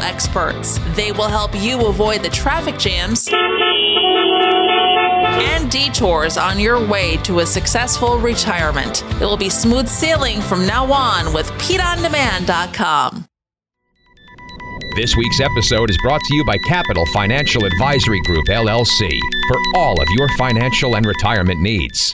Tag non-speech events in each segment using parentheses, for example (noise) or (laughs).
financial experts. They will help you avoid the traffic jams and detours on your way to a successful retirement. It will be smooth sailing from now on with PeteOnDemand.com. This week's episode is brought to you by Capital Financial Advisory Group, LLC, for all of your financial and retirement needs.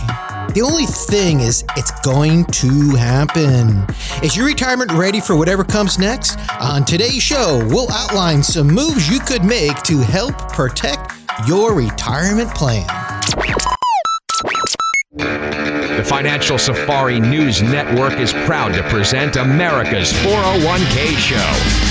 The only thing is, it's going to happen. Is your retirement ready for whatever comes next? On today's show, we'll outline some moves you could make to help protect your retirement plan. The Financial Safari News Network is proud to present America's 401k Show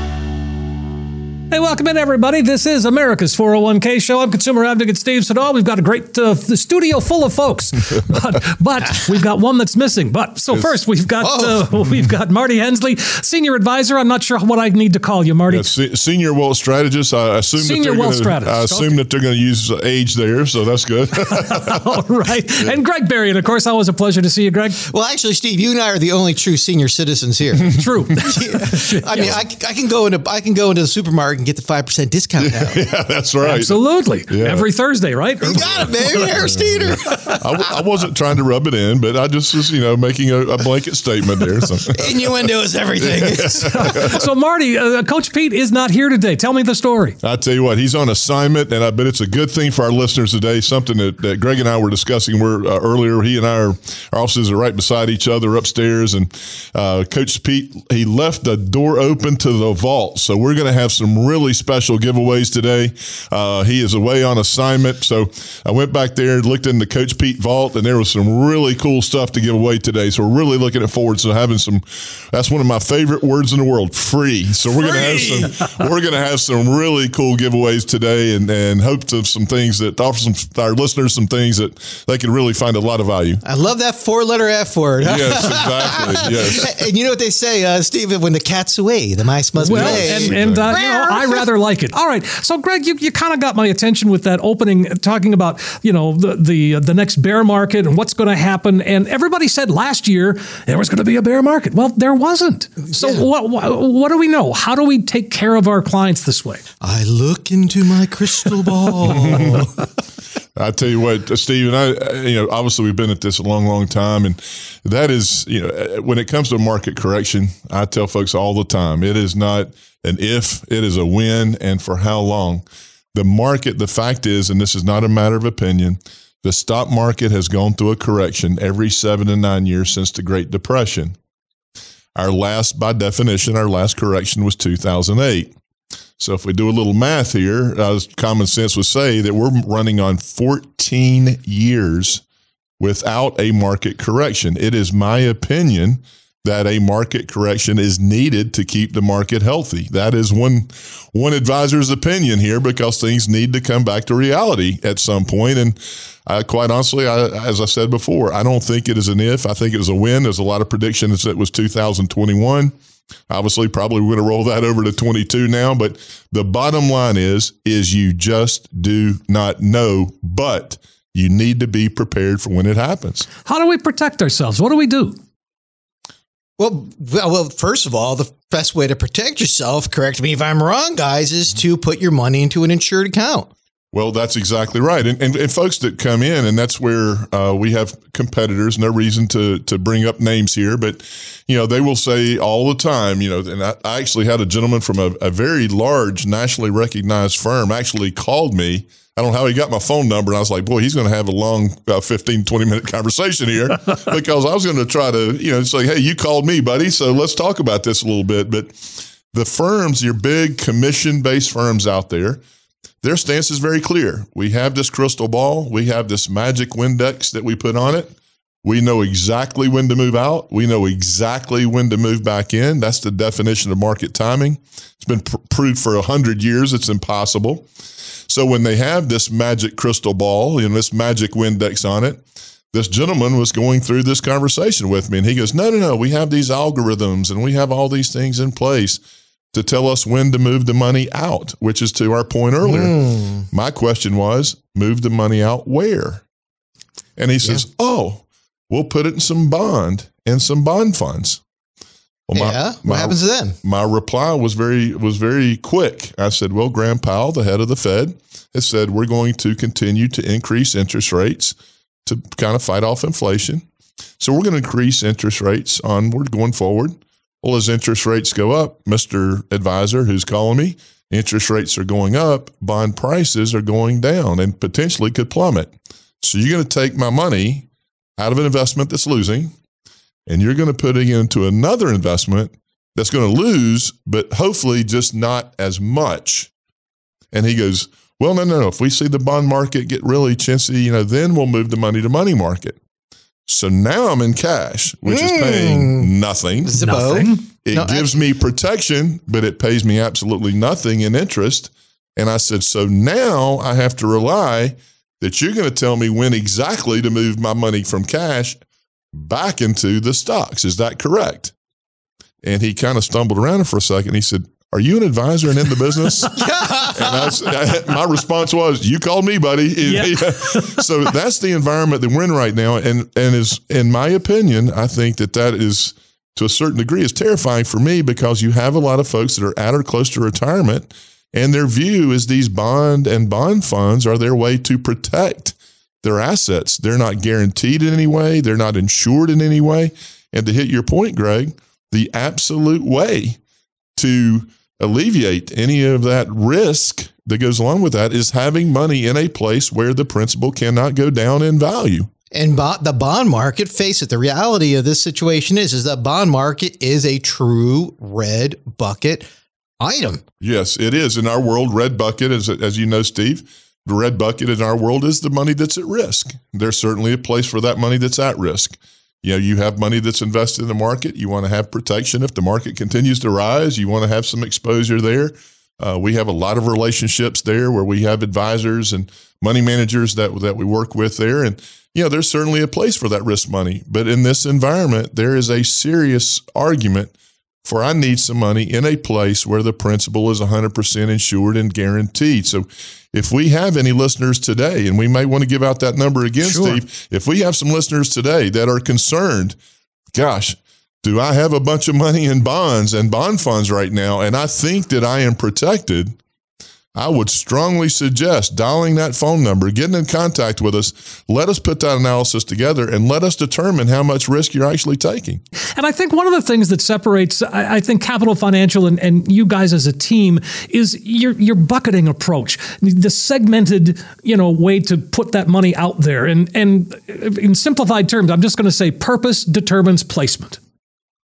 Hey, welcome in, everybody. This is America's 401k show. I'm consumer advocate Steve Siddall. We've got a great uh, studio full of folks, (laughs) but, but we've got one that's missing. But so first, we've got uh, (laughs) we've got Marty Hensley, senior advisor. I'm not sure what I need to call you, Marty. Yeah, se- senior wealth strategist. I assume senior that wealth gonna, strategist. I assume okay. that they're going to use age there, so that's good. (laughs) All right, yeah. and Greg Berry, and of course. Always a pleasure to see you, Greg. Well, actually, Steve, you and I are the only true senior citizens here. true. yeah. I mean, I, I can go into I can go into the supermarket and get the five percent discount discount now. (laughs) yeah, that's right. Absolutely. Yeah. Every Thursday, right? You got it, man. Harris Teeter. I, I, wasn't trying to rub it in, but I just was, you know, making a, a blanket statement there. So. (laughs) Innuendo is everything. so, (laughs) so, Marty, uh, Coach Pete is not here today. Tell me the story. I tell you what, he's on assignment, and I bet it's a good thing for our listeners today. Something that, that Greg and I were discussing where, uh, earlier. He and I are, our offices are right beside each other upstairs, and uh, Coach Pete, he left the door open to the vault. So we're going to have some really special giveaways today. Uh, he is away on assignment. So I went back there and looked in the Coach Pete vault, and there was some really cool stuff to give away today. So we're really looking forward to having some. That's one of my favorite words in the world, free. So we're going to have some. we're going to have some really cool giveaways today, and and hope to some things that offer some our listeners some things that they can really find a lot of value. I love that four letter F word. yes, exactly. (laughs) Yes. And you know what they say, uh, Steve? When the cat's away, the mice must well, play. And, and uh, you know, I rather like it. All right. So, Greg, you, you kind of got my attention with that opening, talking about you know the the the next bear market and what's going to happen. And everybody said last year there was going to be a bear market. Well, there wasn't. So, yeah. what, what what do we know? How do we take care of our clients this way? I look into my crystal (laughs) ball. I tell you what, Steve and I, you know, obviously we've been at this a long, long time, and that is, you know, when it comes to market correction, I tell folks all the time, it is not an if, it is a when and for how long. The market, the fact is, and this is not a matter of opinion, the stock market has gone through a correction every seven to nine years since the Great Depression. Our last, by definition, our last correction was 2008. So if we do a little math here, as common sense would say that we're running on 14 years without a market correction. It is my opinion that a market correction is needed to keep the market healthy. That is one one advisor's opinion here because things need to come back to reality at some point. And I, quite honestly, I, as I said before, I don't think it is an if. I think it was a win. There's a lot of predictions that was 2021. Obviously, probably we're going to roll that over to 22 now. But the bottom line is, is you just do not know, but you need to be prepared for when it happens. How do we protect ourselves? What do we do? Well, well, first of all, the best way to protect yourself, correct me if I'm wrong, guys, is to put your money into an insured account. Well, that's exactly right. And, and, and folks that come in, and that's where uh, we have competitors, no reason to, to bring up names here, but, you know, they will say all the time, you know, and I, I actually had a gentleman from a, a very large nationally recognized firm actually called me. I don't know how he got my phone number. And I was like, boy, he's going to have a long uh, 15, 20 minute (laughs) conversation here (laughs) because I was going to try to, you know, say, hey, you called me, buddy. So let's talk about this a little bit. But the firms, your big commission based firms out there, their stance is very clear. We have this crystal ball, we have this magic Windex that we put on it. We know exactly when to move out. We know exactly when to move back in. That's the definition of market timing. It's been pr- proved for a hundred years. It's impossible. So when they have this magic crystal ball and this magic Windex on it, this gentleman was going through this conversation with me and he goes, no, no, no, we have these algorithms and we have all these things in place to tell us when to move the money out, which is to our point earlier. Mm. My question was, move the money out where? And he says, oh, we'll put it in some bond and some bond funds. Well, yeah. What happens then? my reply was very was very quick. I said, "Well, Jerome Powell, the head of the Fed, has said we're going to continue to increase interest rates to kind of fight off inflation. So we're going to increase interest rates onward going forward. Well, as interest rates go up, Mr. Advisor, who's calling me, interest rates are going up, bond prices are going down and potentially could plummet. So you're going to take my money out of an investment that's losing and you're going to put it into another investment that's going to lose, but hopefully just not as much. And he goes, Well, no, no, no. If we see the bond market get really chintzy, you know, then we'll move the money to money market. So now I'm in cash, which is paying nothing. Nothing. It No, I- gives me protection, but it pays me absolutely nothing in interest. And I said, So now I have to rely that you're going to tell me when exactly to move my money from cash back into the stocks. Is that correct? And he kind of stumbled around for a second. He said, Are you an advisor and in the business? (laughs) and I I- my response was, "You called me, buddy." (laughs) So that's the environment that we're in right now, and and is in my opinion, I think that that is to a certain degree is terrifying for me because you have a lot of folks that are at or close to retirement, and their view is these bond and bond funds are their way to protect their assets. They're not guaranteed in any way. They're not insured in any way. And to hit your point, Greg, the absolute way to alleviate any of that risk that goes along with that is having money in a place where the principal cannot go down in value. And bo- the bond market, face it, the reality of this situation is, is the bond market is a true red bucket item. Yes, it is. In our world, red bucket, as, as you know, Steve, the red bucket in our world is the money that's at risk. There's certainly a place for that money that's at risk. You know, you have money that's invested in the market. You want to have protection if the market continues to rise. You want to have some exposure there. Uh, we have a lot of relationships there where we have advisors and money managers that that we work with there, and you know, there's certainly a place for that risk money. But in this environment, there is a serious argument for I need some money in a place where the principal is 100% insured and guaranteed. So if we have any listeners today, and we may want to give out that number again, Sure. Steve, if we have some listeners today that are concerned, gosh, do I have a bunch of money in bonds and bond funds right now? And I think that I am protected. I would strongly suggest dialing that phone number, getting in contact with us. Let us put that analysis together and let us determine how much risk you're actually taking. And I think one of the things that separates, I, I think, Capital Financial and, and you guys as a team is your your bucketing approach, the segmented, you know, way to put that money out there. And and in simplified terms, I'm just going to say purpose determines placement.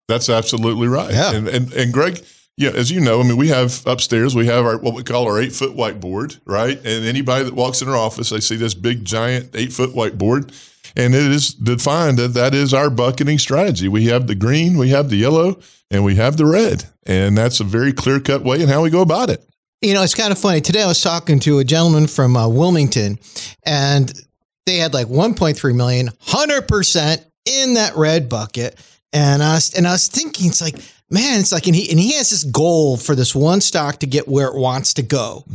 That's absolutely right. Yeah. And, and and Greg, yeah, as you know, I mean, we have upstairs, we have our what we call our eight foot whiteboard, right? And anybody that walks in our office, they see this big giant eight foot whiteboard, and it is defined that that is our bucketing strategy. We have the green, we have the yellow, and we have the red, and that's a very clear cut way in how we go about it. You know, it's kind of funny. Today I was talking to a gentleman from uh, Wilmington and they had like 1.3 million, 100% in that red bucket. And I was, and I was thinking, it's like, man, it's like, and he and he has this goal for this one stock to get where it wants to go.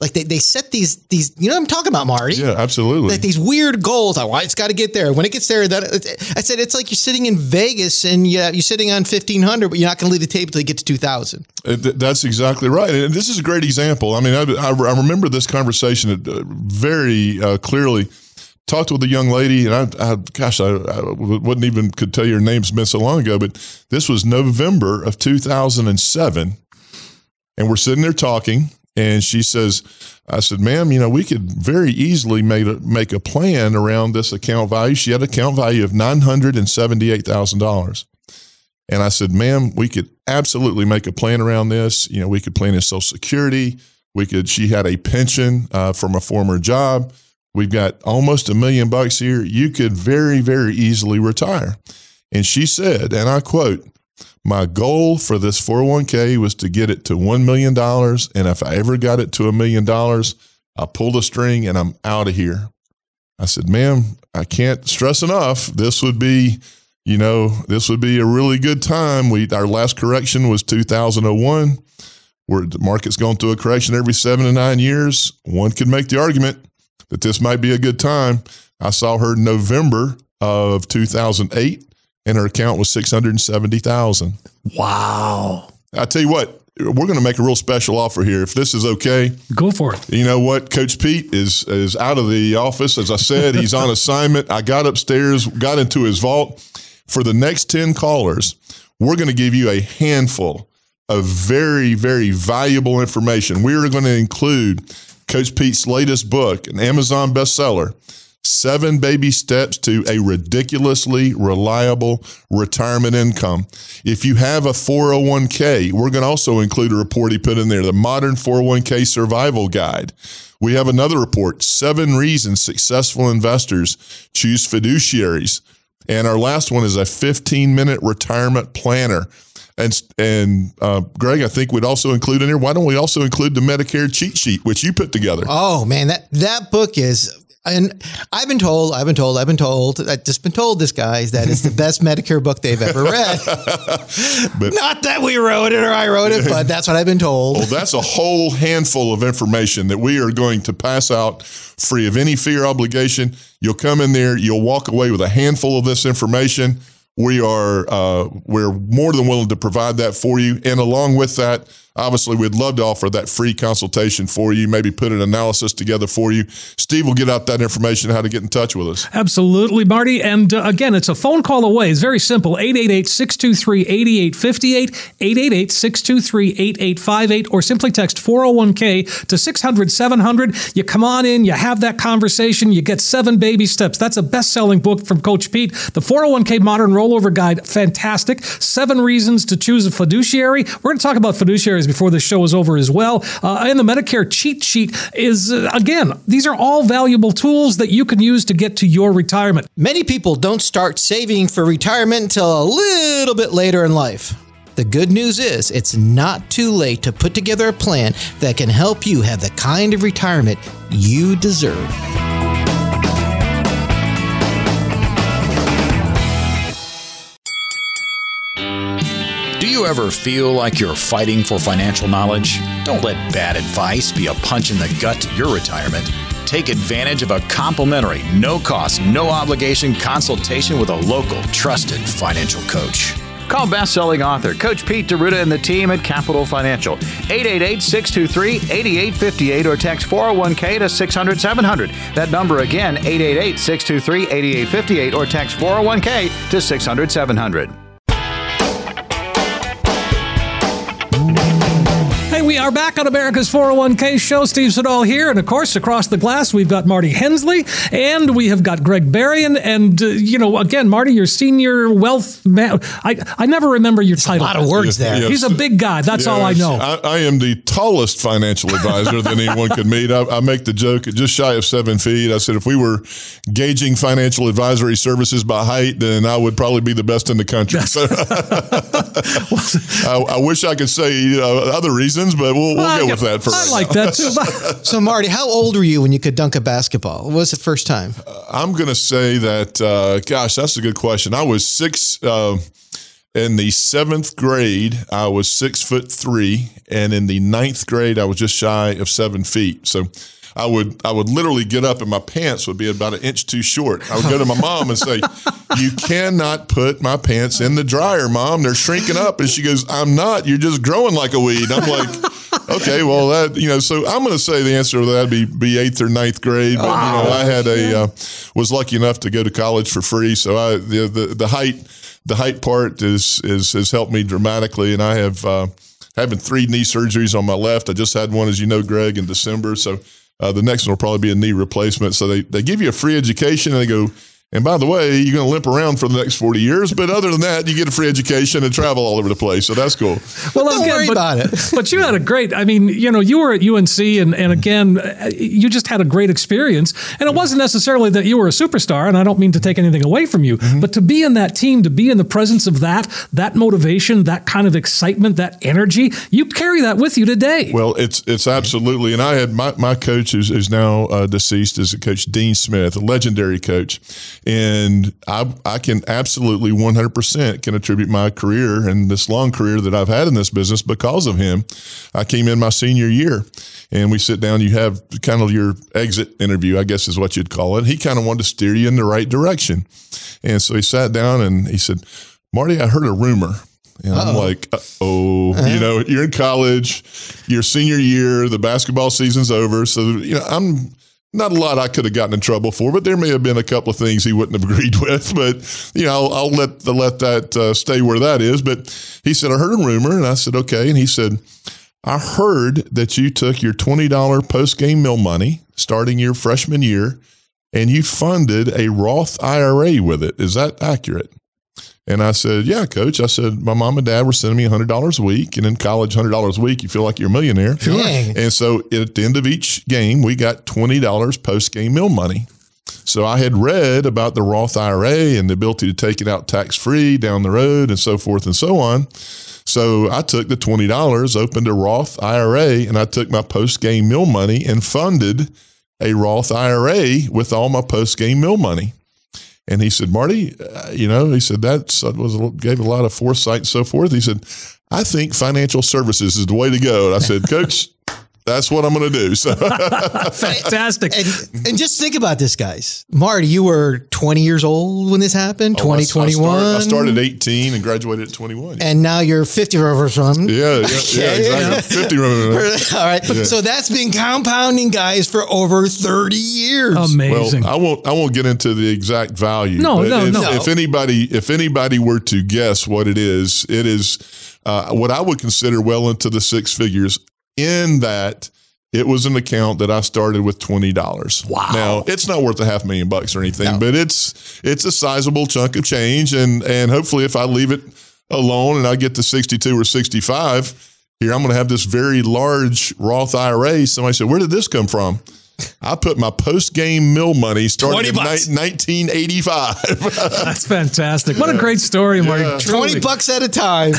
Like they, they set these these, you know what I'm talking about, Marty? Yeah, absolutely. Like these weird goals. Like, well, it's got to get there. When it gets there, then I said it's like you're sitting in Vegas and you, you're sitting on 1500, but you're not going to leave the table until you get to 2000. Uh, That's exactly right, and this is a great example. I mean, I, I, I remember this conversation uh, very uh, clearly. Talked with a young lady, and I, I gosh, I, I wouldn't even could tell you her name. It's been so long ago, but this was November of 2007, and we're sitting there talking, and she says, "I said, ma'am, you know, we could very easily make a, make a plan around this account value. She had account value of nine hundred and seventy eight thousand dollars." And I said, ma'am, we could absolutely make a plan around this. You know, we could plan in Social Security. We could, she had a pension uh, from a former job. We've got almost a million bucks here. You could very, very easily retire. And she said, and I quote, my goal for this 401k was to get it to $1 million. And if I ever got it to a million dollars, I pull the string and I'm out of here. I said, ma'am, I can't stress enough. This would be, you know, this would be a really good time. We our last correction was 2001. Where the market's going through a correction every seven to nine years. One could make the argument that this might be a good time. I saw her in November of 2008, and her account was 670,000. Wow. I tell you what, we're going to make a real special offer here. If this is okay, Go for it. you know what? Coach Pete is is out of the office. As I said, he's on (laughs) assignment. I got upstairs, got into his vault. For the next 10 callers, we're going to give you a handful of very, very valuable information. We are going to include Coach Pete's latest book, an Amazon bestseller, Seven Baby Steps to a Ridiculously Reliable Retirement Income. If you have a 401k, we're going to also include a report he put in there, the Modern 401k Survival Guide. We have another report, Seven Reasons Successful Investors Choose Fiduciaries. And our last one is a 15 minute retirement planner. And, and uh, Greg, I think we'd also include in here, why don't we also include the Medicare cheat sheet, which you put together? Oh man, that that book is. And I've been told, I've been told, I've been told, I've just been told this, guys, that it's the best (laughs) Medicare book they've ever read. (laughs) But- Not that we wrote it or I wrote it, but that's what I've been told. Well, that's a whole handful of information that we are going to pass out free of any fee or obligation. You'll come in there, you'll walk away with a handful of this information. We are uh, we're more than willing to provide that for you, and along with that, obviously, we'd love to offer that free consultation for you. Maybe put an analysis together for you. Steve will get out that information how to get in touch with us. Absolutely, Marty. And uh, again, it's a phone call away. It's very simple 888 623 8858, 888 623 8858, or simply text 401k to 600 700. You come on in, you have that conversation, you get seven baby steps. That's a best selling book from Coach Pete. The 401k Modern Rollover Guide, fantastic. Seven reasons to choose a fiduciary. We're going to talk about fiduciaries before the show is over as well. Uh, and the Medicare cheat sheet is, uh, again, these are all valuable tools that you can use to get to your retirement. Many people don't start saving for retirement until a little bit later in life. The good news is, it's not too late to put together a plan that can help you have the kind of retirement you deserve. You ever feel like you're fighting for financial knowledge? Don't let bad advice be a punch in the gut to your retirement. Take advantage of a complimentary, no cost, no obligation consultation with a local, trusted financial coach. Call best-selling author Coach Pete D'Arruda and the team at Capital Financial. 888-623-8858 or text 401k to 600-700. That number again, 888-623-8858 or text 401k to 600-700. Are back on America's 401k show. Steve Siddall here. And of course, across the glass, we've got Marty Hensley and we have got Greg Berrien. And, uh, you know, again, Marty, your senior wealth man. I, I never remember your A title. lot of words there. Yeah. He's a big guy. That's all I know. I, I am the tallest financial advisor that anyone could meet. I, I make the joke at just shy of seven feet. I said if we were gauging financial advisory services by height, then I would probably be the best in the country. (laughs) I, I wish I could say uh, other reasons, but we'll, we'll go with that for I like that (laughs) too. So, Marty, how old were you when you could dunk a basketball? What was the first time? I'm going to say that, uh, gosh, that's a good question. I was six. Uh, In the seventh grade, I was six foot three, and in the ninth grade, I was just shy of seven feet. So I would I would literally get up and my pants would be about an inch too short. I would go to my mom and say, (laughs) "You cannot put my pants in the dryer, mom. They're shrinking up." And she goes, "I'm not. You're just growing like a weed." I'm like, "Okay, well that you know." So I'm going to say the answer to that be be eighth or ninth grade. But you know, I had a uh, was lucky enough to go to college for free, so I the the, the height the height part is is has helped me dramatically, and I have. Uh, having three knee surgeries on my left. I just had one, as you know, Greg, in December. So uh, the next one will probably be a knee replacement. So they, they give you a free education and they go, and by the way, you're going to limp around for the next 40 years. But other than that, you get a free education and travel all over the place. So that's cool. Well, don't again, worry but, about it. (laughs) but you had a great, I mean, you know, you were at UNC and, and again, you just had a great experience. And it wasn't necessarily that you were a superstar. And I don't mean to take anything away from you, mm-hmm. but to be in that team, to be in the presence of that, that motivation, that kind of excitement, that energy, you carry that with you today. Well, it's, it's absolutely. And I had my, my coach who's, who's now uh, deceased is a coach, Dean Smith, a legendary coach and I, I can absolutely 100% can attribute my career and this long career that I've had in this business because of him. I came in my senior year and we sit down, you have kind of your exit interview, I guess is what you'd call it. He kind of wanted to steer you in the right direction. And so he sat down and he said, Marty, I heard a rumor. And Uh-oh. I'm like, oh, uh-huh. you know, you're in college, your senior year, the basketball season's over. So, you know, I'm not a lot I could have gotten in trouble for, but there may have been a couple of things he wouldn't have (laughs) agreed with. But you know, I'll, I'll let the, let that uh, stay where that is. But he said I heard a rumor, and I said okay. And he said I heard that you took your twenty dollar post game meal money starting your freshman year, and you funded a Roth IRA with it. Is that accurate? And I said, Yeah, coach. I said, My mom and dad were sending me $100 a week. And in college, $100 a week, you feel like you're a millionaire. Sure. And so at the end of each game, we got $20 post game meal money. So I had read about the Roth IRA and the ability to take it out tax free down the road and so forth and so on. So I took the $20, opened a Roth IRA, and I took my post game meal money and funded a Roth IRA with all my post game meal money. And he said, Marty, uh, you know, he said that was gave a lot of foresight and so forth. He said, I think financial services is the way to go. And I said, Coach, that's what I'm going to do. So (laughs) fantastic. And, and, just think about this, guys. Marty, you were 20 years old when this happened. Oh, 2021. I, I, started, at 18 and graduated at 21. And now you're 50 or something. Yeah, yeah, yeah, (laughs) exactly. 50 (laughs) All right. Yeah. So that's been compounding, guys, for over 30 years. Amazing. Well, I won't. I won't get into the exact value. No, no, if, no. If anybody, if anybody were to guess what it is, it is. Uh, what I would consider well into the six figures in that it was an account that I started with twenty dollars. Wow! Now it's not worth a half million bucks or anything, no. but it's it's a sizable chunk of change, and and hopefully, if I leave it alone and I get to sixty two or sixty five, here I'm going to have this very large Roth IRA. Somebody said, "Where did this come from?" I put my post game mill money starting in ni- 1985. (laughs) That's fantastic. What a great story, Marty. Yeah. 20 bucks at a time. (laughs)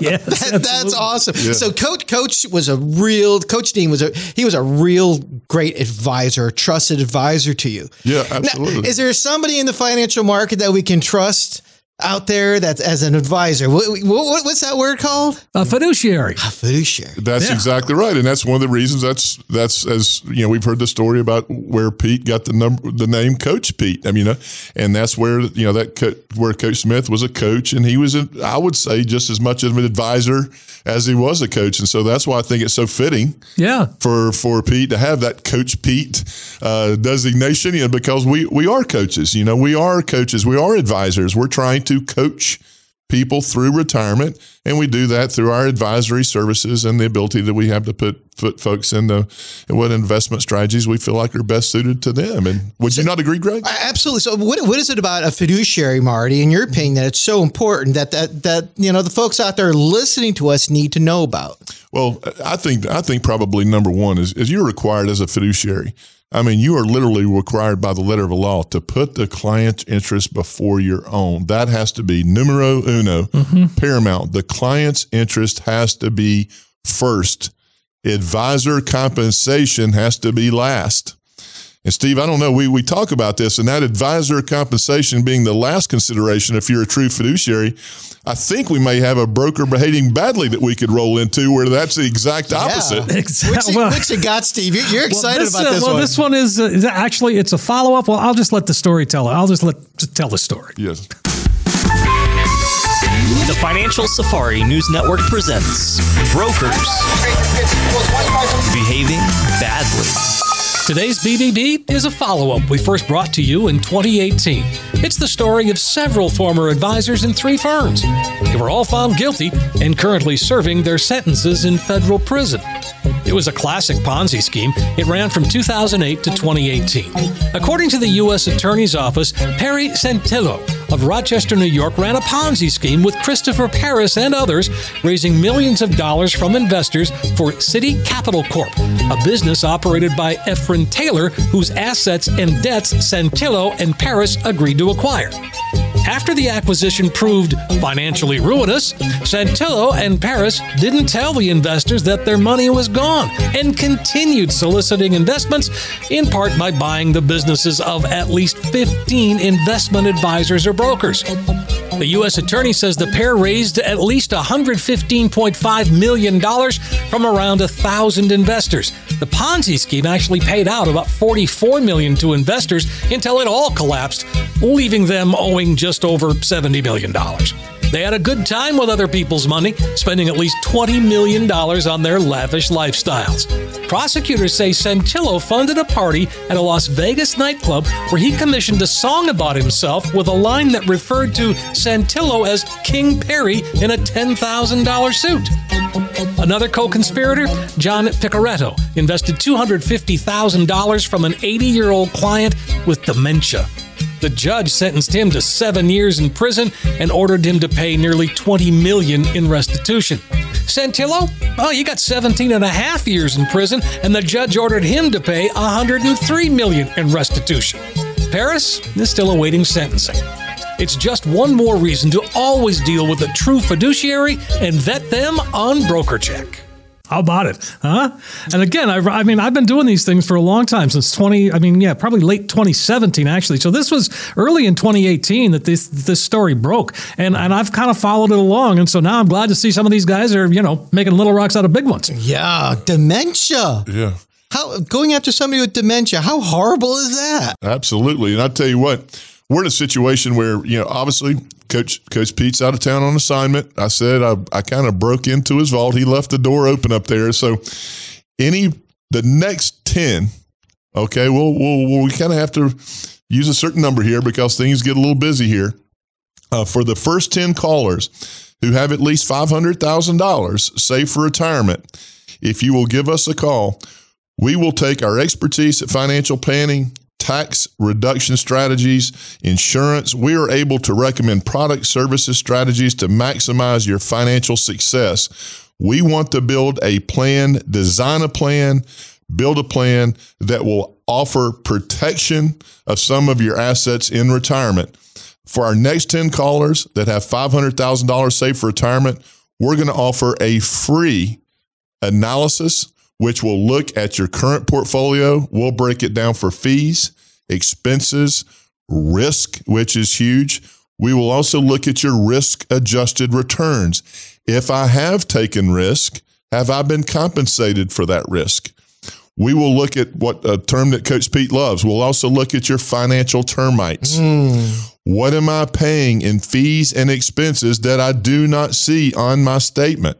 yes, that, that's awesome. Yeah. So coach coach was a real coach Dean was a he was a real great advisor, trusted advisor to you. Yeah, absolutely. Now, is there somebody in the financial market that we can trust out there that's as an advisor. What, what, what's that word called? A fiduciary. A fiduciary. That's yeah. exactly right, and that's one of the reasons. That's that's as you know we've heard the story about where Pete got the number the name Coach Pete. I mean, uh, and that's where you know that co- where Coach Smith was a coach, and he was a, I would say just as much of an advisor as he was a coach, and so that's why I think it's so fitting. Yeah. For for Pete to have that Coach Pete uh, designation, you know, because we we are coaches. You know, we are coaches. We are advisors. We're trying to coach people through retirement. And we do that through our advisory services and the ability that we have to put, put folks into what investment strategies we feel like are best suited to them. And would you not agree, Greg? Absolutely. So what, what is it about a fiduciary, Marty, in your opinion, that it's so important that, that, that, you know, the folks out there listening to us need to know about? Well, I think, I think probably number one is, is you're required as a fiduciary I mean, you are literally required by the letter of the law to put the client's interest before your own. That has to be numero uno, mm-hmm. paramount. The client's interest has to be first. Advisor compensation has to be last. And Steve, I don't know, we, we talk about this and that advisor compensation being the last consideration if you're a true fiduciary. I think we may have a broker behaving badly that we could roll into where that's the exact opposite. (laughs) Yeah. Which, Well- which you got, Steve? You're, you're excited well, this, about uh, well, one. this one is, uh, is actually it's a follow up. Well, I'll just let the story storyteller. I'll just let just tell the story. Yes. The Financial Safari News Network presents Brokers Behaving Badly. Today's BBB is a follow up we first brought to you in 2018. It's the story of several former advisors in three firms. They were all found guilty and currently serving their sentences in federal prison. It was a classic Ponzi scheme. It ran from 2008 to 2018. According to the U.S. Attorney's Office, Perry Santillo of Rochester, New York, ran a Ponzi scheme with Christopher Paris and others, raising millions of dollars from investors for City Capital Corp, a business operated by Ephraim Taylor, whose assets and debts Santillo and Paris agreed to acquire. After the acquisition proved financially ruinous, Santillo and Paris didn't tell the investors that their money was gone and continued soliciting investments, in part by buying the businesses of at least 15 investment advisors or brokers. The U.S. Attorney says the pair raised at least $115.5 million from around a thousand investors. The Ponzi scheme actually paid out about 44 million to investors until it all collapsed, leaving them owing just over $70 million. They had a good time with other people's money, spending at least $20 million on their lavish lifestyles. Prosecutors say Santillo funded a party at a Las Vegas nightclub where he commissioned a song about himself with a line that referred to Santillo as King Perry in a $10,000 suit. Another co conspirator, John Piccarreto, invested $250,000 from an 80 year old client with dementia. The judge sentenced him to seven years in prison and ordered him to pay nearly 20 million in restitution. Santillo? Oh, he got 17 and a half years in prison, and the judge ordered him to pay 103 million in restitution. Paris is still awaiting sentencing. It's just one more reason to always deal with a true fiduciary and vet them on broker check. How about it, huh? And again, I, I mean, I've been doing these things for a long time since 20. I mean, yeah, probably late 2017 actually. So this was early in 2018 that this this story broke, and and I've kind of followed it along, and so now I'm glad to see some of these guys are you know making little rocks out of big ones. yeah, dementia. Yeah. How going after somebody with dementia? How horrible is that? Absolutely. And I tell you what, we're in a situation where, you know, obviously Coach Coach Pete's out of town on assignment. I said I, I kind of broke into his vault. He left the door open up there. So any the next 10, okay, we'll we'll, we kind of have to use a certain number here because things get a little busy here. Uh, for the first 10 callers who have at least $500,000 saved for retirement, if you will give us a call, we will take our expertise at financial planning, tax reduction strategies, insurance. We are able to recommend product services strategies to maximize your financial success. We want to build a plan, design a plan, build a plan that will offer protection of some of your assets in retirement. For our next 10 callers that have $500,000 saved for retirement, we're going to offer a free analysis, which will look at your current portfolio. We'll break it down for fees, expenses, risk, which is huge. We will also look at your risk adjusted returns. If I have taken risk, have I been compensated for that risk? We will look at what a term that Coach Pete loves. We'll also look at your financial termites. Hmm. What am I paying in fees and expenses that I do not see on my statement?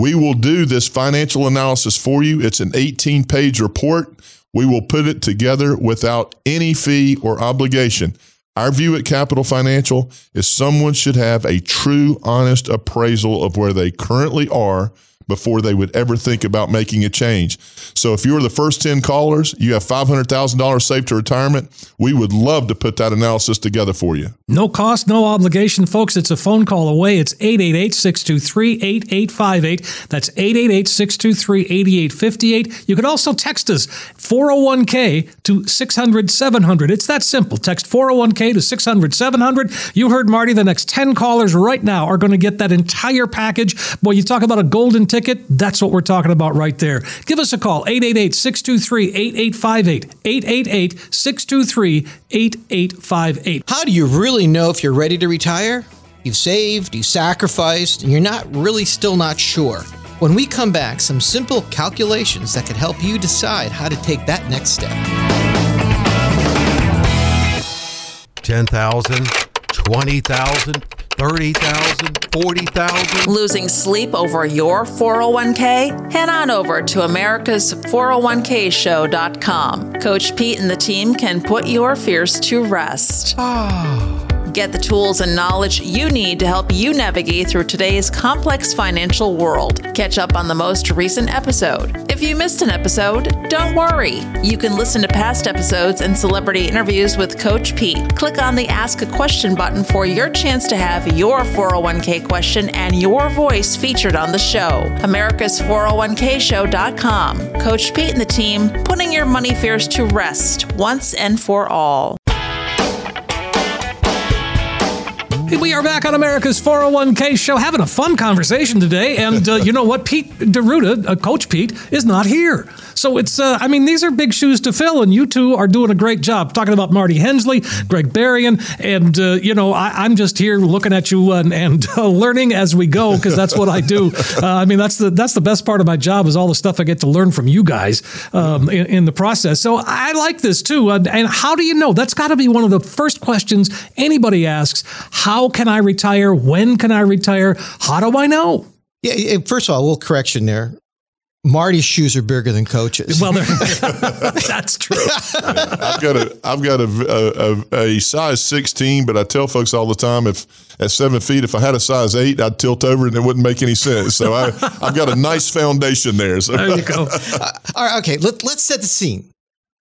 We will do this financial analysis for you. It's an 18 page report. We will put it together without any fee or obligation. Our view at Capital Financial is someone should have a true, honest appraisal of where they currently are before they would ever think about making a change. So if you're the first 10 callers, you have $500,000 saved to retirement, we would love to put that analysis together for you. No cost, no obligation, folks. It's a phone call away. It's 888 623 8858. That's 888 623 8858. You can also text us 401k to 600 700. It's that simple. Text 401k to 600 700. You heard Marty. The next 10 callers right now are going to get that entire package. Boy, you talk about a golden ticket. Ticket, that's what we're talking about right there. Give us a call 888 623 8858. 888 623 8858. How do you really know if you're ready to retire? You've saved, you sacrificed, and you're not really still not sure. When we come back, some simple calculations that could help you decide how to take that next step. 10,000, 20,000, 30,000, 40,000. Losing sleep over your 401k? Head on over to America's 401kshow.com. Coach Pete and the team can put your fears to rest. Ah. Get the tools and knowledge you need to help you navigate through today's complex financial world. Catch up on the most recent episode. If you missed an episode, don't worry. You can listen to past episodes and celebrity interviews with Coach Pete. Click on the Ask a Question button for your chance to have your 401k question and your voice featured on the show. America's 401kshow.com. Coach Pete and the team putting your money fears to rest once and for all. We are back on America's 401k show having a fun conversation today. And uh, you know what? Pete D'Arruda, uh, Coach Pete, is not here. So it's, uh, I mean, these are big shoes to fill, and you two are doing a great job. Talking about Marty Hensley, Greg Berrien, and, uh, you know, I, am just here looking at you and, and uh, learning as we go because that's what I do. (laughs) Uh, I mean, that's the that's the best part of my job is all the stuff I get to learn from you guys um, in, in, the process. So I like this too. and how do you know? That's got to be one of the first questions anybody asks. How can I retire? When can I retire? How do I know? Yeah, first of all, a little correction there. Marty's shoes are bigger than coaches. Well, (laughs) that's true. I've got a I've got a, a, a, size sixteen, but I tell folks all the time if at seven feet, if I had a size eight, I'd tilt over and it wouldn't make any sense. So I I've got a nice foundation there. So. There you go. Uh, (laughs) all right, okay. Let, let's set the scene.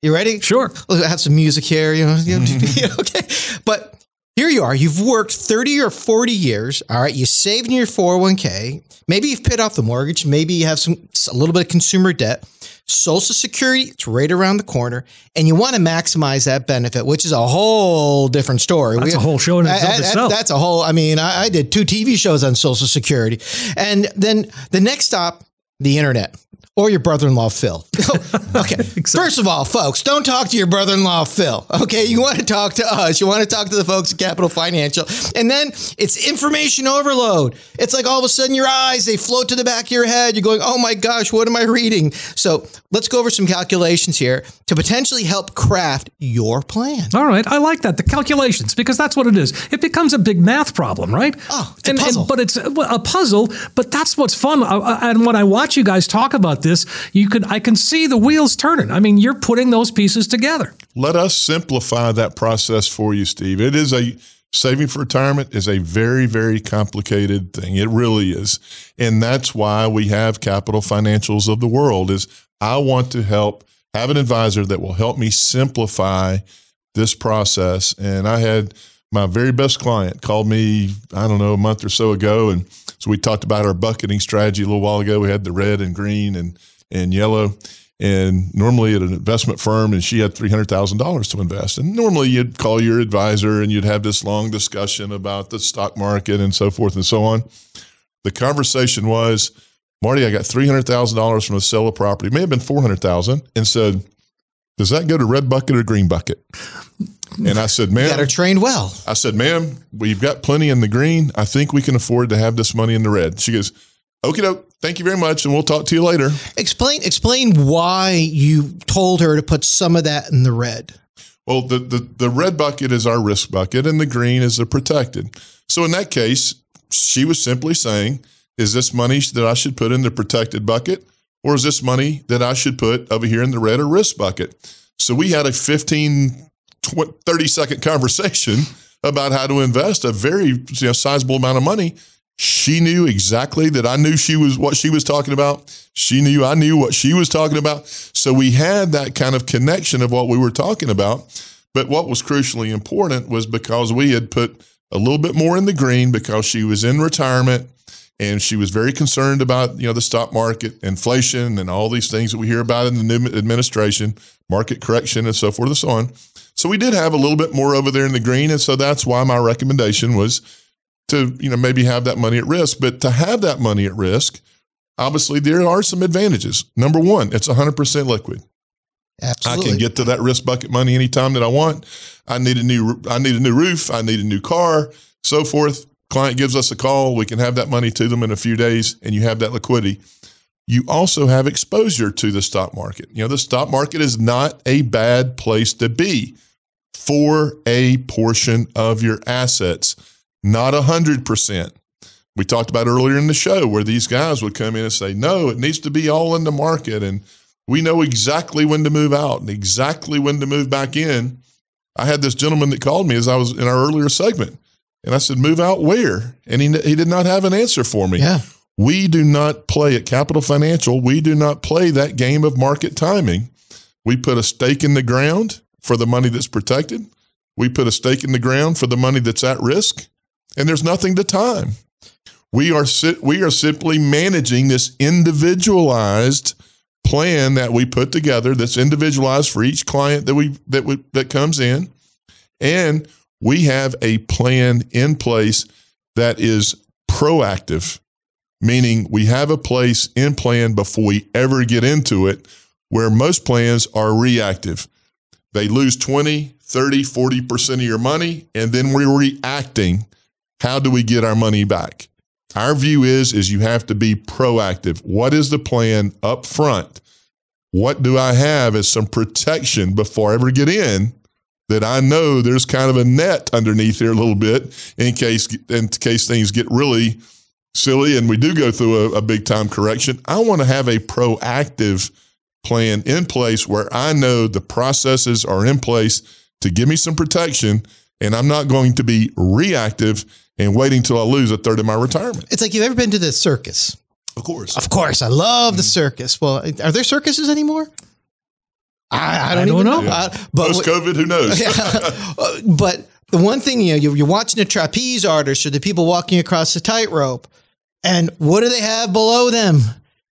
You ready? Sure. We'll have some music here. You know, mm-hmm. (laughs) okay. But here you are. You've worked 30 or 40 years. All right. You saved in your 401k. Maybe you've paid off the mortgage. Maybe you have some a little bit of consumer debt. Social Security, it's right around the corner, and you want to maximize that benefit, which is a whole different story. That's we, a whole show in itself. That's a whole. I mean, I, I did two TV shows on Social Security, and then the next stop, the internet or your brother-in-law Phil. (laughs) (laughs) okay. exactly. First of all, folks, don't talk to your brother-in-law Phil. Okay, you want to talk to us. You want to talk to the folks at Capital Financial. And then it's information overload. It's like all of a sudden your eyes they float to the back of your head. You're going, "Oh my gosh, what am I reading?" So, let's go over some calculations here to potentially help craft your plan. All right, I like that. The calculations because that's what it is. It becomes a big math problem, right? Oh, it's and, a puzzle. And, but it's a puzzle, but that's what's fun. Uh, uh, and when I watch you guys talk about this, this, you can I can see the wheels turning. I mean, you're putting those pieces together. Let us simplify that process for you, Steve. It is a saving for retirement is a very very complicated thing. It really is. And that's why we have Capital Financials of the world is I want to help have an advisor that will help me simplify this process. And I had my very best client called me, I don't know, a month or so ago. And so we talked about our bucketing strategy a little while ago. We had the red and green and, and yellow. And normally at an investment firm, and she had $300,000 to invest. And normally you'd call your advisor and you'd have this long discussion about the stock market and so forth and so on. The conversation was, Marty, I got $300,000 from a sale of property. It may have been 400,000 and said, does that go to red bucket or green bucket? And I said, ma'am, you got her trained well. I said, ma'am, we've got plenty in the green. I think we can afford to have this money in the red. She goes, okay, doke. Thank you very much, and we'll talk to you later. Explain, explain why you told her to put some of that in the red. Well, the, the, the red bucket is our risk bucket, and the green is the protected. So in that case, she was simply saying, is this money that I should put in the protected bucket? Or is this money that I should put over here in the red or risk bucket? So we had a 15, 20, 30 second conversation (laughs) about how to invest a very you know, sizable amount of money. She knew exactly that I knew she was what she was talking about. She knew I knew what she was talking about. So we had that kind of connection of what we were talking about. But what was crucially important was because we had put a little bit more in the green because she was in retirement and she was very concerned about you know the stock market, inflation, and all these things that we hear about in the new administration, market correction, and so forth and so on. So we did have a little bit more over there in the green, and so that's why my recommendation was to you know maybe have that money at risk. But to have that money at risk, obviously there are some advantages. Number one, it's 100% liquid. Absolutely. I can get to that risk bucket money anytime that I want. I need a new I need a new roof, I need a new car, so forth. Client gives us a call, we can have that money to them in a few days and you have that liquidity. You also have exposure to the stock market. You know, the stock market is not a bad place to be for a portion of your assets, not 100%. We talked about earlier in the show where these guys would come in and say, no, it needs to be all in the market. And we know exactly when to move out and exactly when to move back in. I had this gentleman that called me as I was in our earlier segment, and I said, "Move out where?" And he he did not have an answer for me. Yeah. We do not play at Capital Financial. We do not play that game of market timing. We put a stake in the ground for the money that's protected. We put a stake in the ground for the money that's at risk, and there's nothing to time. We are si- we are simply managing this individualized plan that we put together that's individualized for each client that we that we that comes in and we have a plan in place that is proactive meaning we have a place in plan before we ever get into it where most plans are reactive they lose 20 30 40% of your money and then we're reacting how do we get our money back our view is is you have to be proactive. What is the plan up front? What do I have as some protection before I ever get in that I know there's kind of a net underneath here a little bit in case in case things get really silly and we do go through a, a big time correction. I want to have a proactive plan in place where I know the processes are in place to give me some protection and I'm not going to be reactive and waiting till I lose a third of my retirement. It's like you've ever been to the circus. Of course. Of course, I love the mm-hmm. circus. Well, are there circuses anymore? I, I don't, I don't even know. know. Uh, but Post COVID, who knows? (laughs) Yeah. (laughs) Uh, but the one thing you know, you're, you're watching a trapeze artist or the people walking across the tightrope, and what do they have below them?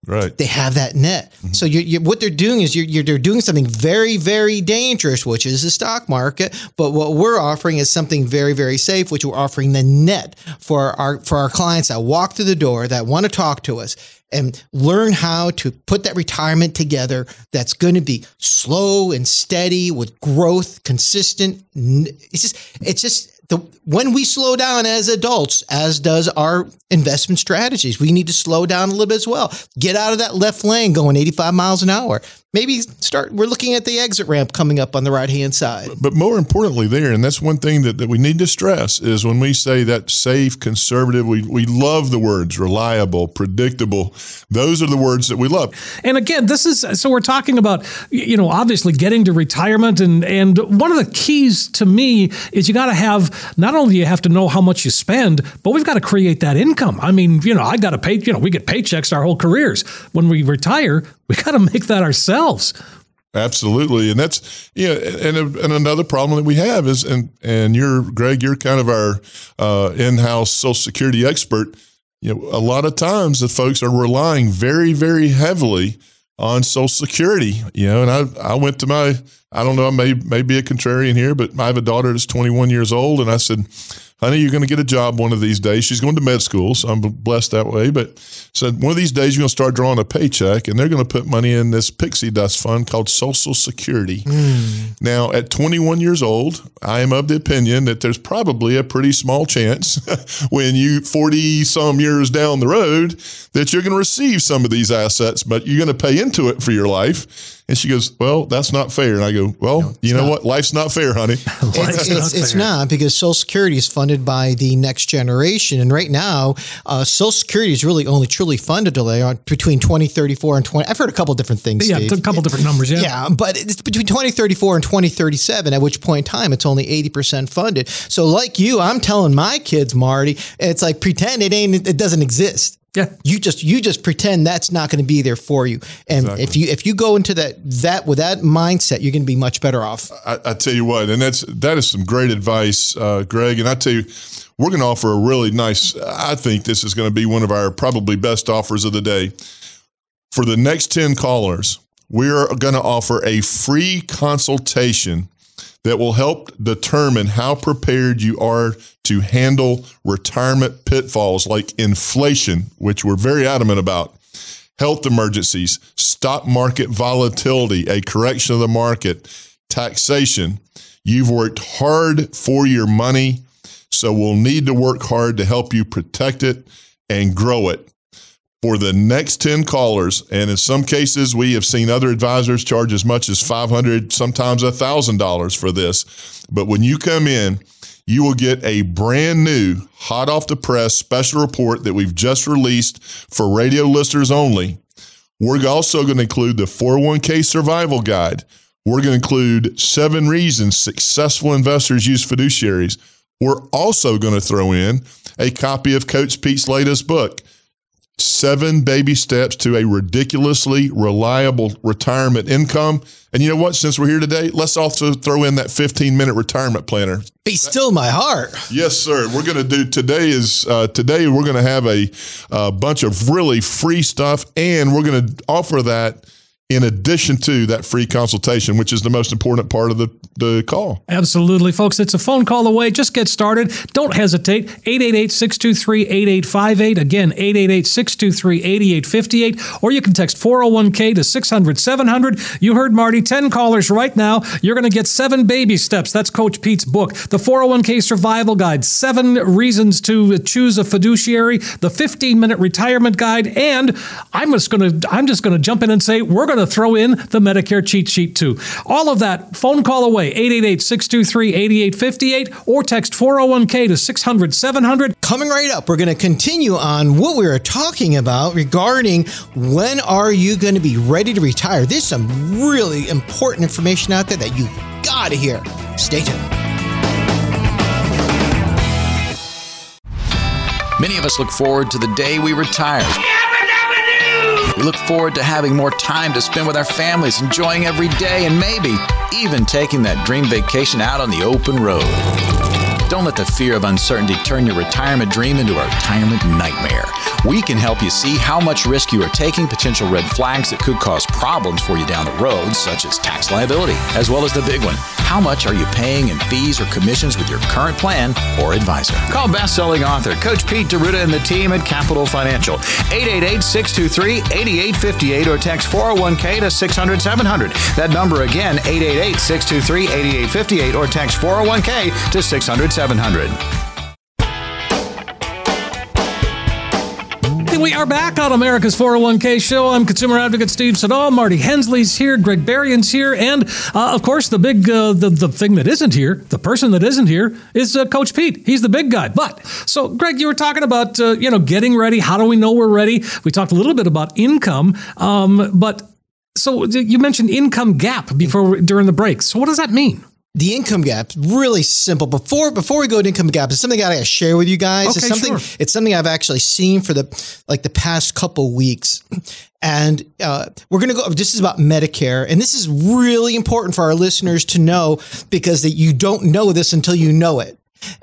Right. They have that net. Mm-hmm. So you you what they're doing is you're, you're they're doing something very very dangerous, which is the stock market. But what we're offering is something very very safe, which we're offering the net for our for our clients that walk through the door that want to talk to us and learn how to put that retirement together that's going to be slow and steady with growth consistent it's just it's just the when we slow down as adults as does our investment strategies we need to slow down a little bit as well. Get out of that left lane going 85 miles an hour maybe start we're looking at the exit ramp coming up on the right hand side But more importantly, there, and that's one thing that, that we need to stress is when we say that safe, conservative, we, we love the words reliable, predictable. Those are the words that we love. And again, this is so we're talking about you know obviously getting to retirement and and one of the keys to me is you got to have not only do you have to know how much you spend, but we've got to create that income. I mean, you know, I got to pay, you know, we get paychecks our whole careers. When we retire, we got to make that ourselves. Absolutely, and that's yeah. And, and another problem that we have is, and and you're Greg, you're kind of our uh, in-house Social Security expert. You know, a lot of times the folks are relying very, very heavily on Social Security. You know, and I I went to my I don't know I may may be a contrarian here, but I have a daughter that's 21 years old, and I said, honey, you're going to get a job one of these days. She's going to med school, so I'm blessed that way. But said one of these days you're going to start drawing a paycheck, and they're going to put money in this pixie dust fund called Social Security. Now, at 21 years old, I am of the opinion that there's probably a pretty small chance (laughs) when you 40 some years down the road that you're going to receive some of these assets, but you're going to pay into it for your life. And she goes, Well, that's not fair. And I go, Well, you know what? Life's not fair, honey. (laughs) it's, it's, it's not because Social Security is funded by the next generation, and right now, uh, Social Security is really only truly funded delay on between twenty thirty four and twenty. I've heard a couple different things. Yeah, Steve. a couple different numbers. Yeah. Yeah, but it's between 2034 and 2037, at which point in time it's only 80% funded. So, like you, I'm telling my kids, Marty, it's like pretend it ain't, it doesn't exist. Yeah. You just you just pretend that's not going to be there for you. And if you if you go into that that with that mindset, you're going to be much better off. I, I tell you what, and that's that is some great advice, uh, Greg. And I tell you, we're going to offer a really nice. I think this is going to be one of our probably best offers of the day. For the next ten callers, we are going to offer a free consultation that will help determine how prepared you are to handle retirement pitfalls like inflation, which we're very adamant about. health emergencies, stock market volatility, a correction of the market, taxation. You've worked hard for your money, so we'll need to work hard to help you protect it and grow it. For the next 10 callers, and in some cases, we have seen other advisors charge as much as 500, sometimes $1,000 for this. But when you come in, you will get a brand new, hot off the press special report that we've just released for radio listeners only. We're also going to include the 401k survival guide. We're going to include seven reasons successful investors use fiduciaries. We're also going to throw in a copy of Coach Pete's latest book, Seven Baby Steps to a Ridiculously Reliable Retirement Income. And you know what? Since we're here today, let's also throw in that 15 minute retirement planner. Be still my heart. Yes, sir. We're going to do today is uh, today we're going to have a, a bunch of really free stuff, and we're going to offer that in addition to that free consultation, which is the most important part of the, the call. Absolutely, folks. It's a phone call away. Just get started. Don't hesitate. 888 623 8858. Again, 888 623 8858. Or you can text 401k to 600 700. You heard Marty, 10 callers right now. You're going to get seven baby steps. That's Coach Pete's book. The 401k survival guide, seven reasons to choose a fiduciary, the 15 minute retirement guide. And I'm just going to, I'm just going to jump in and say, we're going to throw in the Medicare cheat sheet too. All of that, phone call away, 888 623 8858, or text 401k to 600 700. Coming right up, we're going to continue on what we were talking about regarding when are you going to be ready to retire. There's some really important information out there that you got to hear. Stay tuned. Many of us look forward to the day we retire. We look forward to having more time to spend with our families, enjoying every day, and maybe even taking that dream vacation out on the open road. Don't let the fear of uncertainty turn your retirement dream into a retirement nightmare. We can help you see how much risk you are taking, potential red flags that could cause problems for you down the road, such as tax liability, as well as the big one. How much are you paying in fees or commissions with your current plan or advisor? Call best-selling author Coach Pete D'Arruda and the team at Capital Financial. 888-623-8858 or text 401k to 600-700. That number again, 888-623-8858 or text 401k to 600-700. We are back on America's 401k show. I'm consumer advocate Steve Siddall. Marty Hensley's here. Greg Berrien's here. And, uh, of course, the big, uh, the, the thing that isn't here, the person that isn't here is uh, Coach Pete. He's the big guy. But, so, Greg, you were talking about, uh, you know, getting ready. How do we know we're ready? We talked a little bit about income. Um, but, so you mentioned income gap before during the break. So what does that mean? The income gap really simple before before we go to income gap it's something i gotta share with you guys Okay, it's something sure. it's something i've actually seen for the like the past couple weeks and uh, we're gonna go this is about medicare and this is really important for our listeners to know because that you don't know this until you know it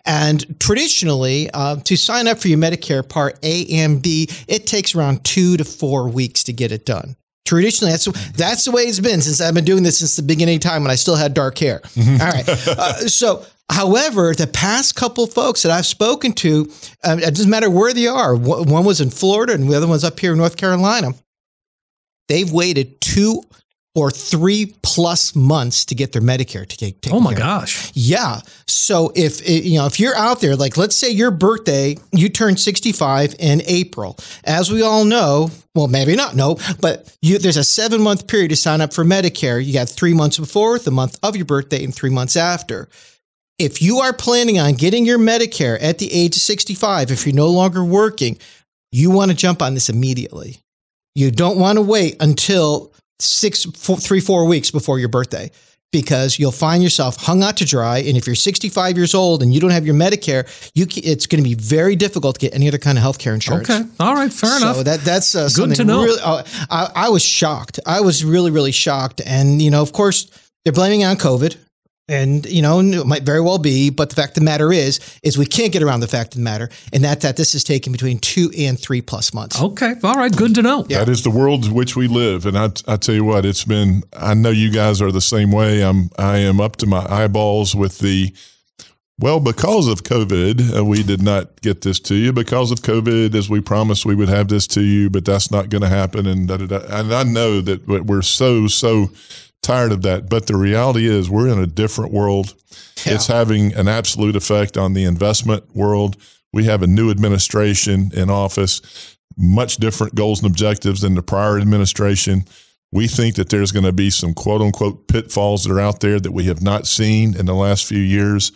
and traditionally, uh, to sign up for your Medicare Part A and B, it takes around two to four weeks to get it done. Traditionally, that's that's the way it's been since I've been doing this since the beginning of time when I still had dark hair. All right. (laughs) Uh, so, however, the past couple folks that I've spoken to, um, it doesn't matter where they are. One one was in Florida and the other one's up here in North Carolina. They've waited two or three plus months to get their Medicare to take. Oh, my care gosh. Yeah. So if you know if you're out there, like let's say your birthday, you turn 65 in April. As we all know, well, maybe not know, but you, there's a seven month period to sign up for Medicare. You got three months before, the month of your birthday, and three months after. If you are planning on getting your Medicare at the age of 65, if you're no longer working, you want to jump on this immediately. You don't want to wait until six, four, three, four weeks before your birthday because you'll find yourself hung out to dry. And if you're 65 years old and you don't have your Medicare, you ca- it's going to be very difficult to get any other kind of healthcare insurance. Okay. All right. Fair so enough. that that's uh, Good to know. Really, uh, I, I was shocked. I was really really shocked, and you know, of course, they're blaming on COVID, and you know, it might very well be. But the fact of the matter is, is we can't get around the fact of the matter, and that that this is taking between two and three plus months. okay. All right. Good to know. That is the world in which we live, and I, I tell you what, it's been. I know you guys are the same way. I'm, I am up to my eyeballs with the Well, because of COVID, uh, we did not get this to you. Because of COVID, as we promised, we would have this to you, but that's not going to happen. And da, da, da. and I know that we're so so tired of that. But the reality is, we're in a different world. Yeah. It's having an absolute effect on the investment world. We have a new administration in office, much different goals and objectives than the prior administration. We think that there's going to be some quote unquote pitfalls that are out there that we have not seen in the last few years.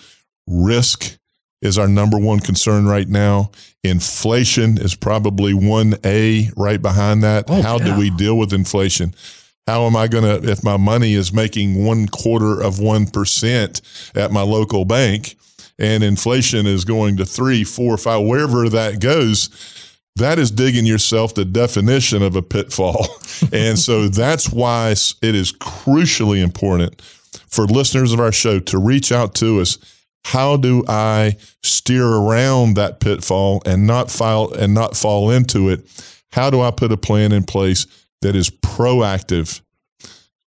Risk is our number one concern right now. Inflation is probably 1A right behind that. Oh, How yeah. do we deal with inflation? How am I going to, if my money is making one quarter of 1% at my local bank and inflation is going to three, four, five, wherever that goes, that is digging yourself the definition of a pitfall. (laughs) and so that's why it is crucially important for listeners of our show to reach out to us. How do I steer around that pitfall and not file and not fall into it? How do I put a plan in place that is proactive?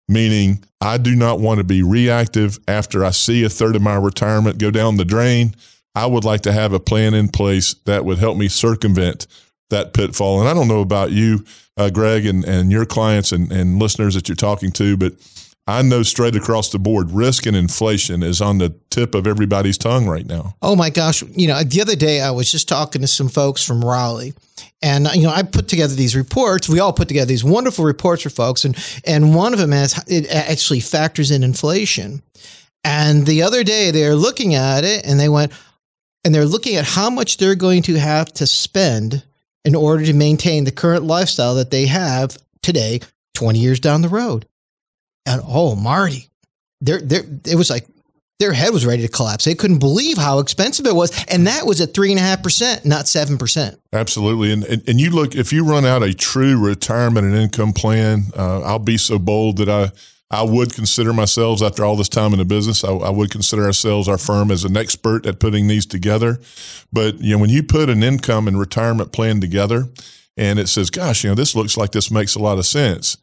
Meaning, I do not want to be reactive after I see a third of my retirement go down the drain. I would like to have a plan in place that would help me circumvent that pitfall. And I don't know about you, uh, Greg, and, and your clients and, and listeners that you're talking to, but I know straight across the board, risk and inflation is on the tip of everybody's tongue right now. Oh my gosh. You know, the other day I was just talking to some folks from Raleigh and, you know, I put together these reports. We all put together these wonderful reports for folks. And, and one of them has, it actually factors in inflation. And the other day they're looking at it and they went, and they're looking at how much they're going to have to spend in order to maintain the current lifestyle that they have today, 20 years down the road. And oh, Marty, there, there, it was like their head was ready to collapse. They couldn't believe how expensive it was. And that was at three and a half percent, not seven percent. Absolutely. And, and, and you look, if you run out a true retirement and income plan, uh, I'll be so bold that I, I would consider myself, after all this time in the business, I, I, would consider ourselves, our firm, as an expert at putting these together. But you know, when you put an income and retirement plan together, and it says, "Gosh, you know, this looks like this makes a lot of sense,"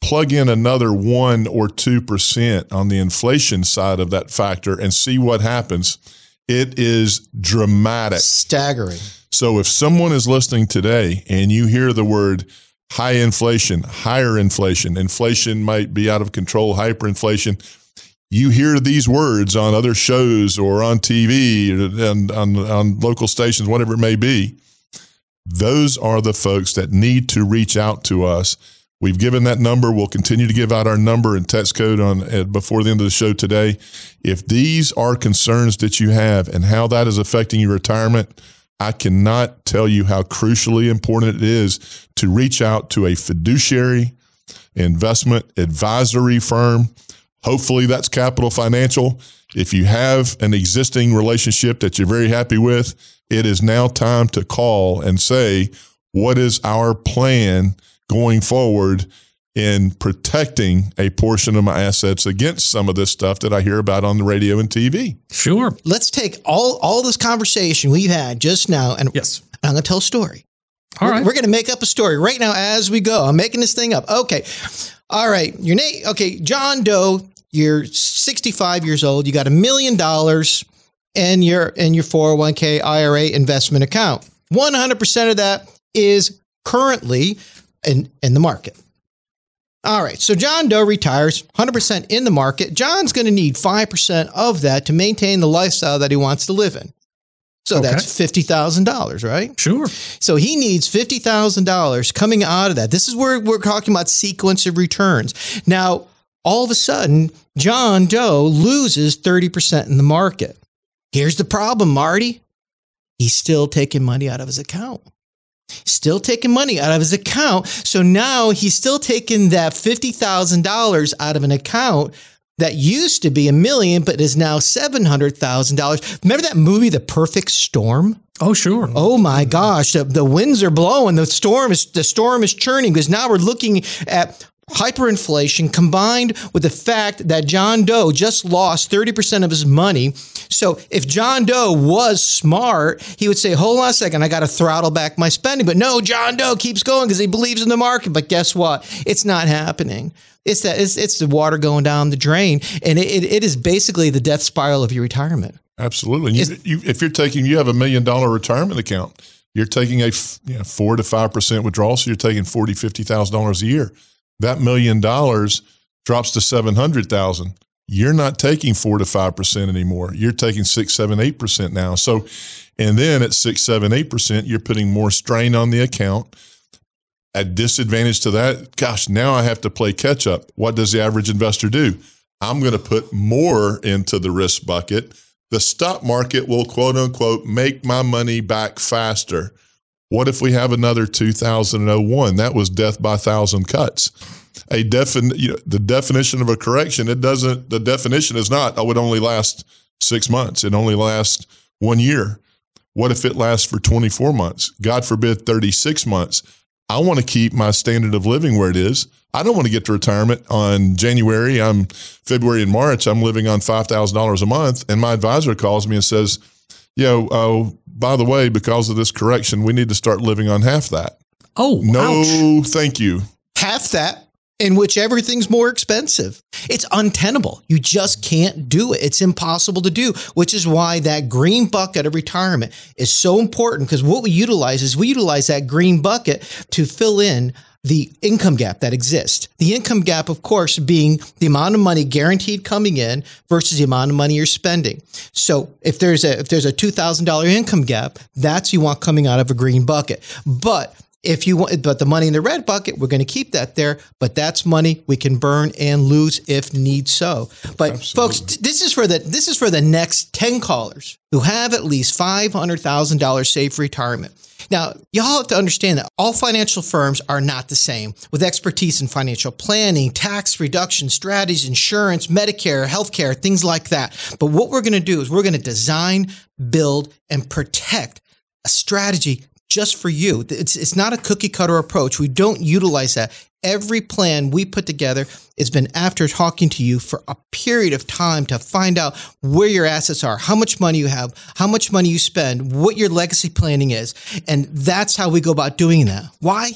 plug in another one or two percent on the inflation side of that factor, and see what happens. It is dramatic, staggering. So if someone is listening today and you hear the word high inflation, higher inflation, inflation might be out of control, hyperinflation. You hear these words on other shows or on TV and on, on local stations, whatever it may be. Those are the folks that need to reach out to us. We've given that number. We'll continue to give out our number and text code on uh, before the end of the show today. If these are concerns that you have and how that is affecting your retirement, I cannot tell you how crucially important it is to reach out to a fiduciary investment advisory firm. Hopefully, that's Capital Financial. If you have an existing relationship that you're very happy with, it is now time to call and say, What is our plan going forward in protecting a portion of my assets against some of this stuff that I hear about on the radio and TV? Sure. Let's take all all this conversation we've had just now, and yes, I'm going to tell a story. All we're, right. we're going to make up a story right now as we go. I'm making this thing up. Okay, all right. Your name. Okay, John Doe. You're 65 years old. You got a million dollars in your in your 401k IRA investment account. 100% of that is currently in in the market. All right. So John Doe retires 100% in the market. John's going to need 5% of that to maintain the lifestyle that he wants to live in. So Okay. that's $50,000, right? Sure. So he needs $50,000 coming out of that. This is where we're talking about sequence of returns. Now, all of a sudden, John Doe loses 30% in the market. Here's the problem, Marty. He's still taking money out of his account. Still taking money out of his account. So now he's still taking that $50,000 out of an account that used to be a million, but is now $700,000. Remember that movie, The Perfect Storm? Oh, sure. Oh my gosh, the, the winds are blowing, the storm is the storm is churning because now we're looking at hyperinflation combined with the fact that John Doe just lost 30% of his money. So if John Doe was smart, he would say, "Hold on a second, I got to throttle back my spending." But no, John Doe keeps going because he believes in the market. But guess what? It's not happening. It's that it's, it's the water going down the drain, and it, it, it is basically the death spiral of your retirement. Absolutely. You, you, if you're taking, you have a million dollar retirement account, you're taking a you know, four to five percent withdrawal, so you're taking forty, fifty thousand dollars a year. That million dollars drops to seven hundred thousand. You're not taking four to five percent anymore. You're taking six, seven, eight percent now. So, and then at six, seven, eight percent, you're putting more strain on the account. A disadvantage to that, gosh, now I have to play catch up. What does the average investor do? I'm going to put more into the risk bucket the stock market will quote unquote make my money back faster. What if we have another 2001? That was death by thousand cuts. A defin, you know, the definition of a correction, it doesn't, the definition is not, oh, it only lasts six months. It only lasts one year. What if it lasts for 24 months? God forbid, 36 months. I want to keep my standard of living where it is. I don't want to get to retirement on January. I'm February and March. I'm living on five thousand dollars a month, and my advisor calls me and says, "Yo, oh, uh, by the way, because of this correction, we need to start living on half that." Oh, no, ouch. thank you. Half that in which everything's more expensive. It's untenable. You just can't do it. It's impossible to do, which is why that green bucket of retirement is so important because what we utilize is we utilize that green bucket to fill in the income gap that exists. The income gap, of course, being the amount of money guaranteed coming in versus the amount of money you're spending. So if there's a if there's a two thousand dollar income gap, that's you want coming out of a green bucket. But if you want, but the money in the red bucket, we're going to keep that there. But that's money we can burn and lose if need so. But Absolutely. folks, this is for the this is for the next ten callers who have at least five hundred thousand dollars saved for retirement. Now, y'all have to understand that all financial firms are not the same with expertise in financial planning, tax reduction strategies, insurance, Medicare, healthcare, things like that. But what we're going to do is we're going to design, build, and protect a strategy just for you. It's, it's not a cookie cutter approach. We don't utilize that. Every plan we put together has been after talking to you for a period of time to find out where your assets are, how much money you have, how much money you spend, what your legacy planning is. And that's how we go about doing that. Why?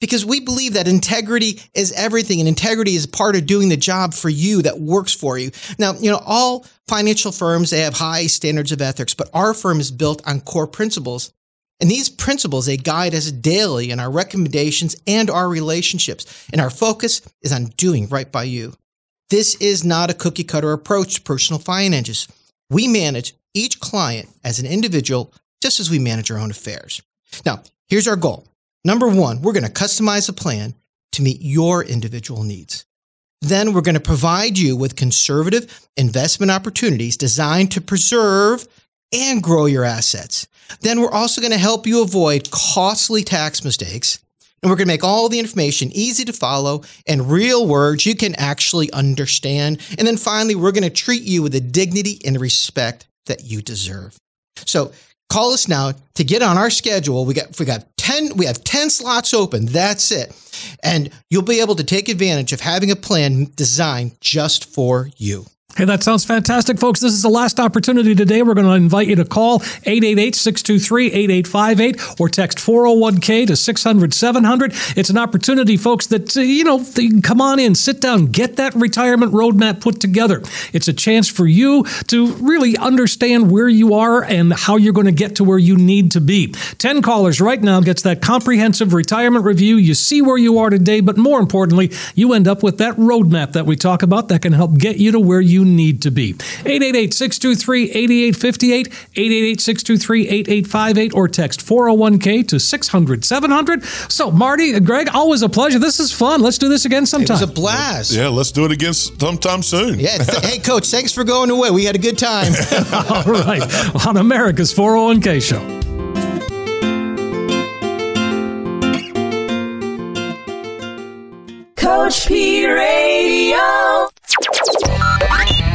Because we believe that integrity is everything and integrity is part of doing the job for you that works for you. Now, you know, all financial firms, they have high standards of ethics, but our firm is built on core principles and these principles, they guide us daily in our recommendations and our relationships. And our focus is on doing right by you. This is not a cookie cutter approach to personal finances. We manage each client as an individual, just as we manage our own affairs. Now, here's our goal. Number one, we're going to customize a plan to meet your individual needs. Then we're going to provide you with conservative investment opportunities designed to preserve and grow your assets. Then we're also going to help you avoid costly tax mistakes. And we're going to make all the information easy to follow and real words you can actually understand. And then finally, we're going to treat you with the dignity and respect that you deserve. So call us now to get on our schedule. We got we got 10 we have 10 slots open. That's it. And you'll be able to take advantage of having a plan designed just for you. Hey, that sounds fantastic, folks. This is the last opportunity today. We're going to invite you to call 888 623 8858 or text 401k to 600 700. It's an opportunity, folks, that, uh, you know, come on in, sit down, get that retirement roadmap put together. It's a chance for you to really understand where you are and how you're going to get to where you need to be. 10 callers right now gets that comprehensive retirement review. You see where you are today, but more importantly, you end up with that roadmap that we talk about that can help get you to where you need to be. 888 623 8858, 888 623 8858, or text 401k to 600 700. So, Marty, uh, Greg, always a pleasure. This is fun. Let's do this again sometime. It was a blast. Yeah, let's do it again sometime soon. Yeah. Th- (laughs) hey, Coach, thanks for going away. We had a good time. (laughs) All right. On America's 401k show. Coach P Radio.